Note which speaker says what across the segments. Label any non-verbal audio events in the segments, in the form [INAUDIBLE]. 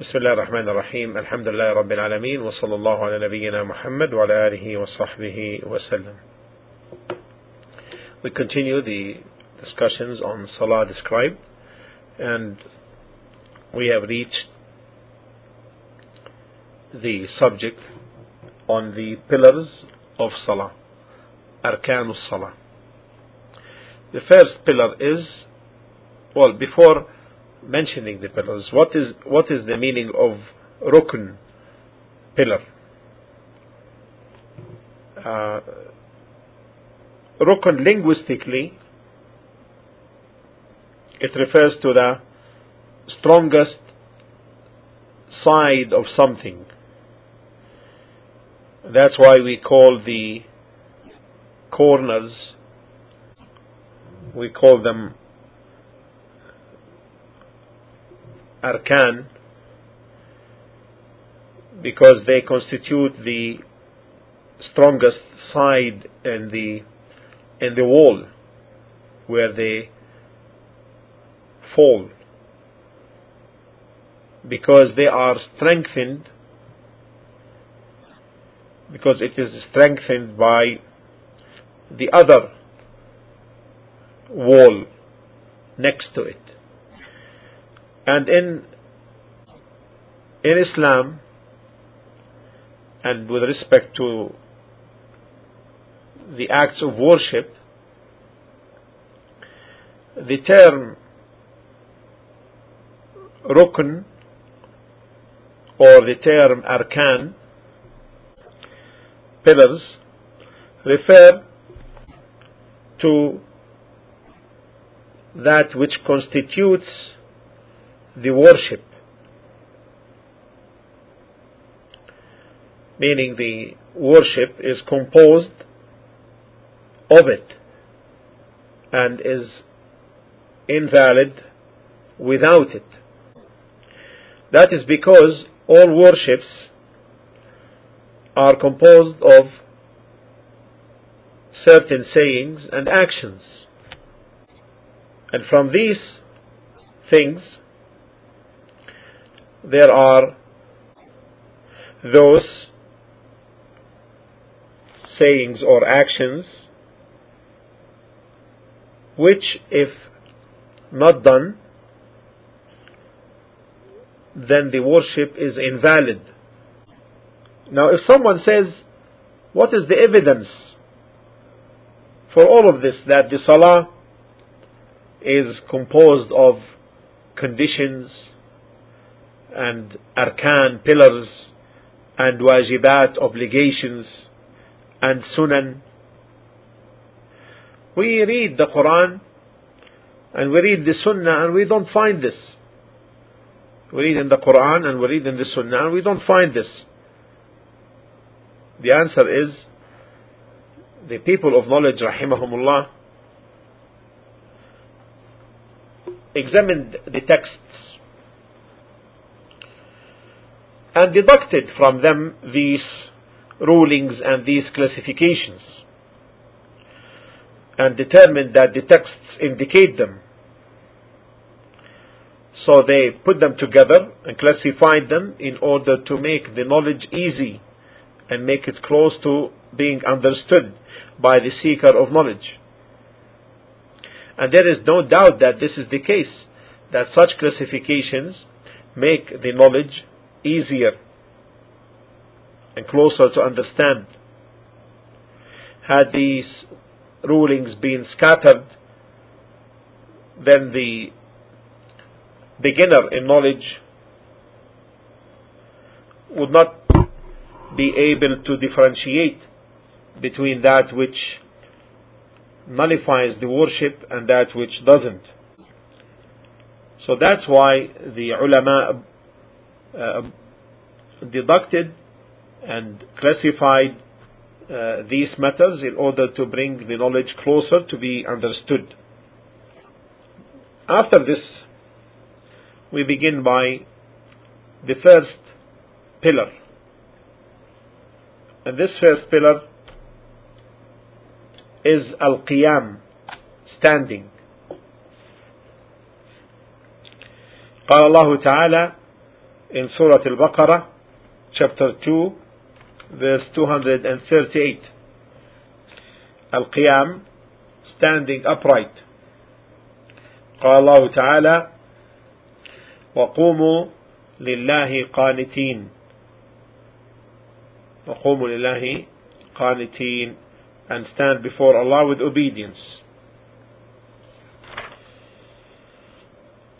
Speaker 1: بسم الله الرحمن الرحيم الحمد لله رب العالمين وصلى الله على نبينا محمد وعلى آله وصحبه وسلم We continue the discussions on Salah described and we have reached the subject on the pillars of Salah Arkan Salah The first pillar is well before mentioning the pillars. What is what is the meaning of rukn pillar? Uh, rukn linguistically it refers to the strongest side of something. That's why we call the corners we call them arkan because they constitute the strongest side in the in the wall where they fall. Because they are strengthened because it is strengthened by the other wall next to it and in in Islam and with respect to the acts of worship the term rukn or the term arkan pillars refer to that which constitutes the worship, meaning the worship is composed of it and is invalid without it. That is because all worships are composed of certain sayings and actions. And from these things, there are those sayings or actions which, if not done, then the worship is invalid. Now, if someone says, What is the evidence for all of this that the salah is composed of conditions and arkan, pillars, and wajibat, obligations, and sunan. We read the Quran and we read the Sunnah and we don't find this. We read in the Quran and we read in the Sunnah and we don't find this. The answer is the people of knowledge, rahimahumullah, examined the texts and deducted from them these rulings and these classifications and determined that the texts indicate them. So they put them together and classified them in order to make the knowledge easy and make it close to being understood by the seeker of knowledge. And there is no doubt that this is the case, that such classifications make the knowledge easier and closer to understand. Had these rulings been scattered, then the beginner in knowledge would not be able to differentiate between that which nullifies the worship and that which doesn't. So that's why the ulama deducted and classified uh, these matters in order to bring the knowledge closer to be understood. After this, we begin by the first pillar. And this first pillar is al-qiyam, standing. قال الله تعالى in Surah Al-Baqarah, chapter 2, verse 238. Al-Qiyam, standing upright. قال الله تعالى وقوموا لله قانتين وقوموا لله قانتين and stand before Allah with obedience.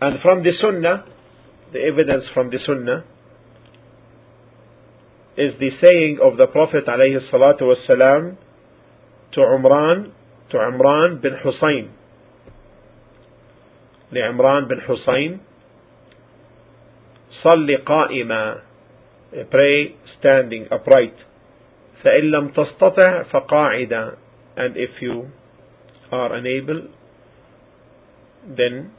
Speaker 1: And from the Sunnah, the evidence from the Sunnah is the saying of the Prophet عليه الصلاة والسلام to Umran, to Imran bin Husayn. لعمران بن حسين صل قائما pray standing upright فإن لم تستطع فقاعدا and if you are unable then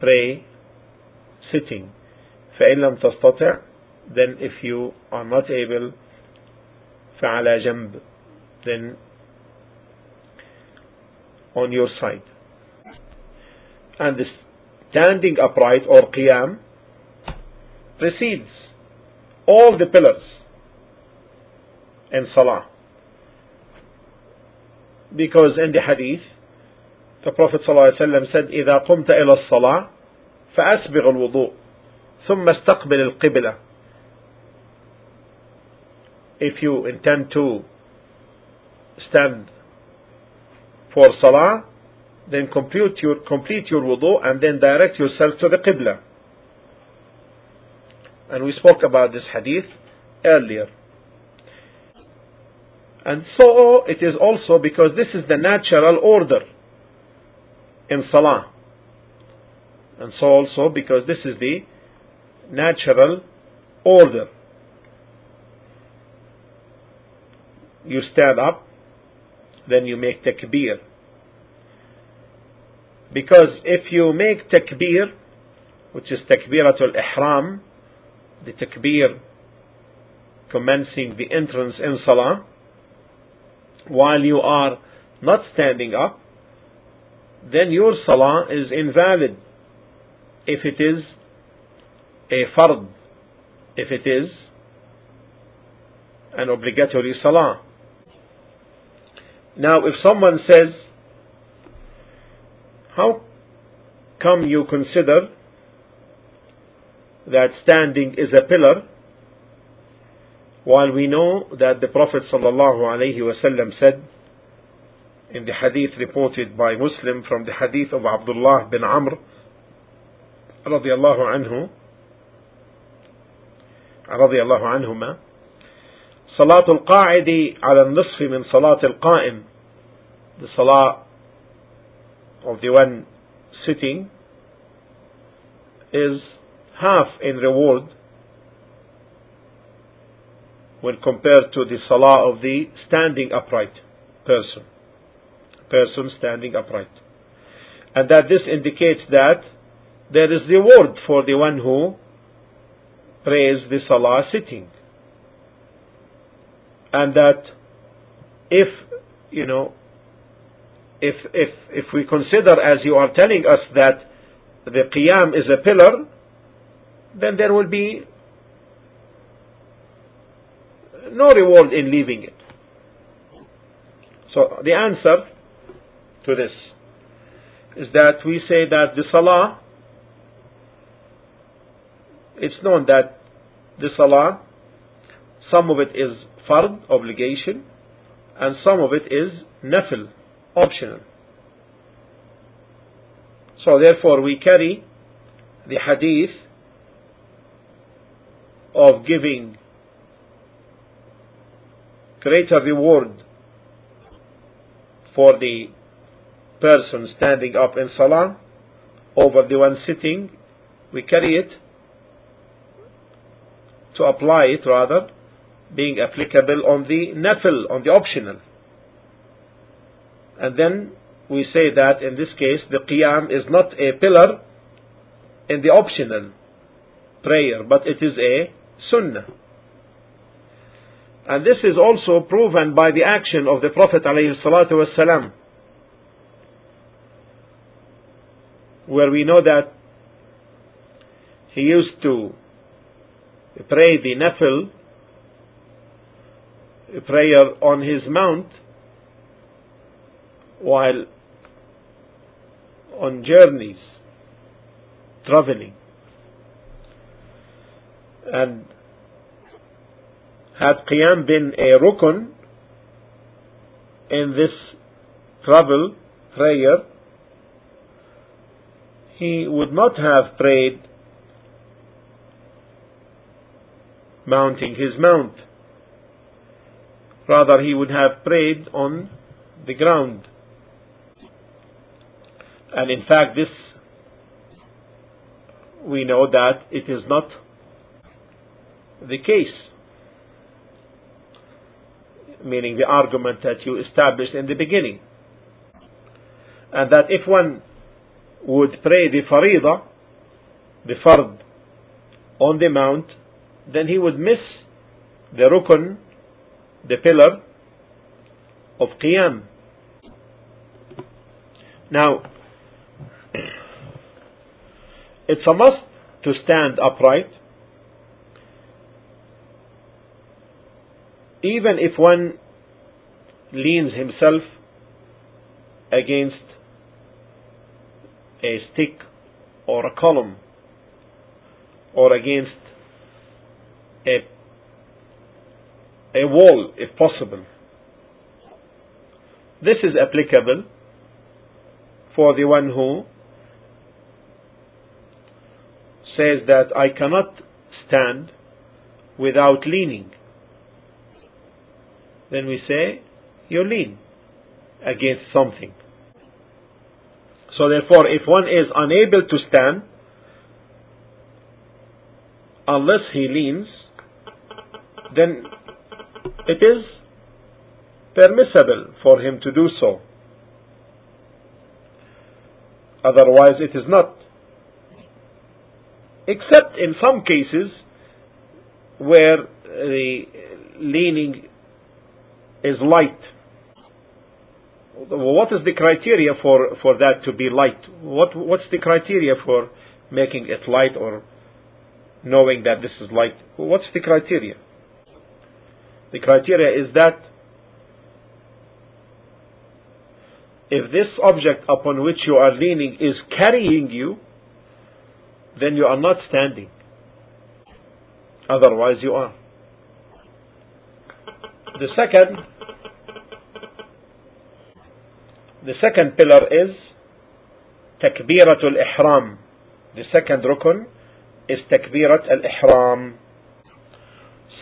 Speaker 1: pray sitting فإن لم تستطع then if you are not able فعلى جنب then on your side and the standing upright or qiyam precedes all the pillars in salah because in the hadith the Prophet ﷺ said إذا قمت إلى الصلاة فأسبغ الوضوء ثم استقبل القبلة if you intend to stand for salah then complete your, complete your wudu and then direct yourself to the qibla and we spoke about this hadith earlier and so it is also because this is the natural order in salah and so also because this is the natural order. You stand up then you make takbir. Because if you make takbir which is takbiratul ihram the takbir commencing the entrance in salah while you are not standing up then your salah is invalid if it is a fard, if it is an obligatory salah. Now, if someone says, How come you consider that standing is a pillar, while we know that the Prophet ﷺ said, in the hadith reported by Muslim from the hadith of Abdullah bin Amr رضي الله عنه رضي الله عنهما صلاة القاعد على النصف من صلاة القائم the salah of the one sitting is half in reward when compared to the salah of the standing upright person person standing upright. And that this indicates that there is reward for the one who prays the salah sitting. And that if, you know, if, if, if we consider as you are telling us that the qiyam is a pillar, then there will be no reward in leaving it. So the answer to this is that we say that the salah, it's known that the salah, some of it is fard, obligation, and some of it is nafil, optional. So therefore we carry the hadith of giving greater reward for the person standing up in salah over the one sitting, we carry it to apply it rather, being applicable on the nafil, on the optional. And then we say that in this case the qiyam is not a pillar in the optional prayer, but it is a sunnah. And this is also proven by the action of the Prophet ﷺ where we know that he used to pray the nafil prayer on his mount while on journeys, traveling. And had Qiyam been a rukun in this travel prayer, he would not have prayed mounting his mount. Rather, he would have prayed on the ground. And in fact, this we know that it is not the case. Meaning the argument that you established in the beginning. And that if one would pray the farida, the fard, on the mount, then he would miss the rukun, the pillar of qiyam. Now, [CLEARS THROAT] it's a must to stand upright, even if one leans himself against a stick or a column or against a, a wall if possible. This is applicable for the one who says that I cannot stand without leaning. Then we say, you lean against something. So therefore, if one is unable to stand, unless he leans, then it is permissible for him to do so. Otherwise, it is not. Except in some cases where the leaning is light. What is the criteria for, for that to be light? What, what's the criteria for making it light or knowing that this is light? What's the criteria? The criteria is that if this object upon which you are leaning is carrying you, then you are not standing. Otherwise, you are. The second, the second pillar is takbiratul ihram. The second rukun is takbirat al-ihram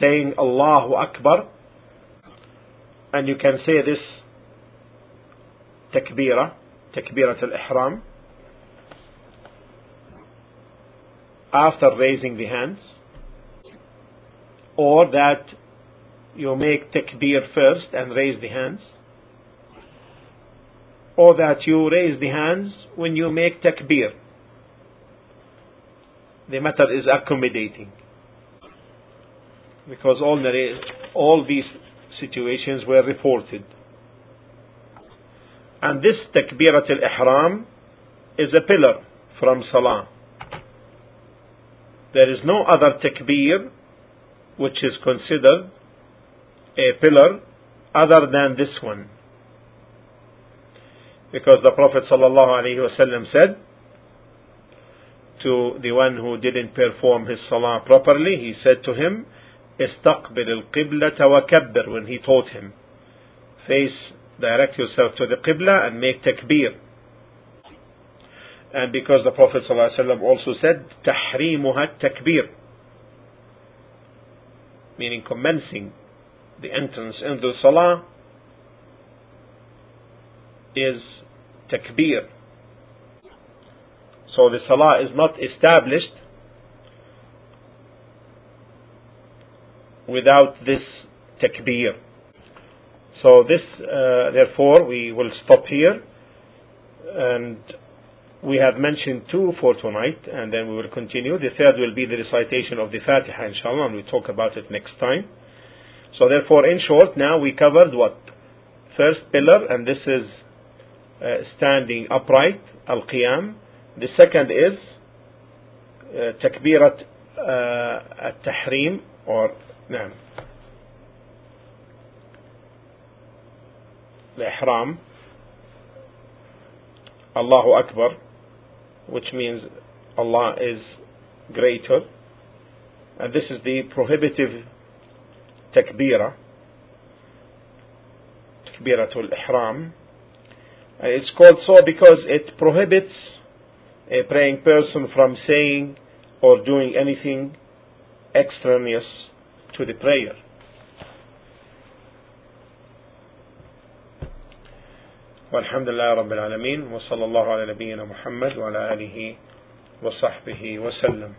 Speaker 1: saying Allahu Akbar and you can say this takbira takbirat al-ihram after raising the hands or that you make takbir first and raise the hands or that you raise the hands when you make takbir. The matter is accommodating because all, all these situations were reported. And this takbirat al-ihram is a pillar from salah. There is no other takbir which is considered a pillar other than this one. Because the Prophet said to the one who didn't perform his salah properly, he said to him, استقبل القبلة وكبر when he taught him face direct yourself to the Qibla and make takbir and because the Prophet ﷺ also said تحريمها التكبير meaning commencing the entrance into the Salah is takbir so the Salah is not established without this takbir. So this, uh, therefore, we will stop here, and we have mentioned two for tonight, and then we will continue. The third will be the recitation of the Fatiha, inshallah, and we'll talk about it next time. So therefore, in short, now we covered what? First pillar, and this is uh, standing upright, al-qiyam. The second is uh, takbirat uh, at-tahrim, or نعم الإحرام Allahu Akbar which means Allah is greater and this is the prohibitive takbira takbiratul ihram and it's called so because it prohibits a praying person from saying or doing anything extraneous to the prayer. والحمد لله رب العالمين وصلى الله على نبينا محمد وعلى آله وصحبه وسلم